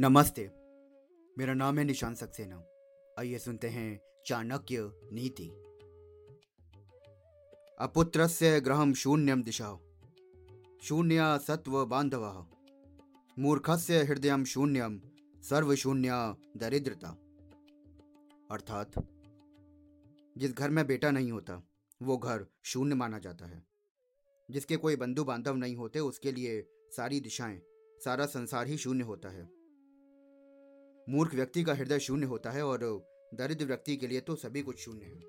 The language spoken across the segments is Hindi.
नमस्ते। मेरा नाम है निशान सक्सेना। आइए सुनते हैं चाणक्य नीति। अपुत्रस्य ग्रहम शून्यम दिशा। शून्य सत्व बांधव मूर्खस्य हृदय शून्यम सर्व शून्य दरिद्रता। अर्थात, जिस घर में बेटा नहीं होता, वो घर शून्य माना जाता है। जिसके कोई बंधु बांधव नहीं होते, उसके लिए सारी दिशाएँ, सारा संसार ही शून्य होता है। मूर्ख व्यक्ति का हृदय शून्य होता है और दरिद्र व्यक्ति के लिए तो सभी कुछ शून्य है।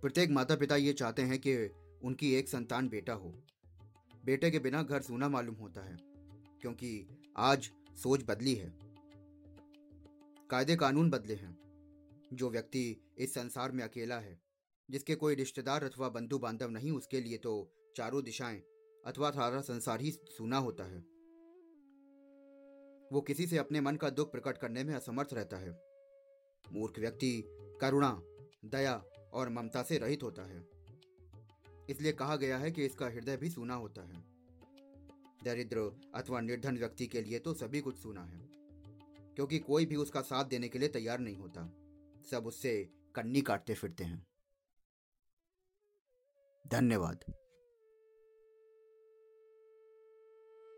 प्रत्येक माता पिता ये चाहते हैं कि उनकी एक संतान बेटा हो। बेटे के बिना घर सूना मालूम होता है, क्योंकि आज सोच बदली है। कायदे कानून बदले हैं। जो व्यक्ति इस संसार में अकेला है, जिसके कोई रिश्तेदार अथवा बंधु बांधव नहीं, उसके लिए तो चारों दिशाएँ अथवा सारा संसार ही सूना होता है। वो किसी से अपने मन का दुख प्रकट करने में असमर्थ रहता है। मूर्ख व्यक्ति करुणा, दया और ममता से रहित होता है। इसलिए कहा गया है कि इसका हृदय भी सूना होता है। दरिद्र अथवा निर्धन व्यक्ति के लिए तो सभी कुछ सूना है, क्योंकि कोई भी उसका साथ देने के लिए तैयार नहीं होता। सब उससे कन्नी काटते फिरते हैं। धन्यवाद।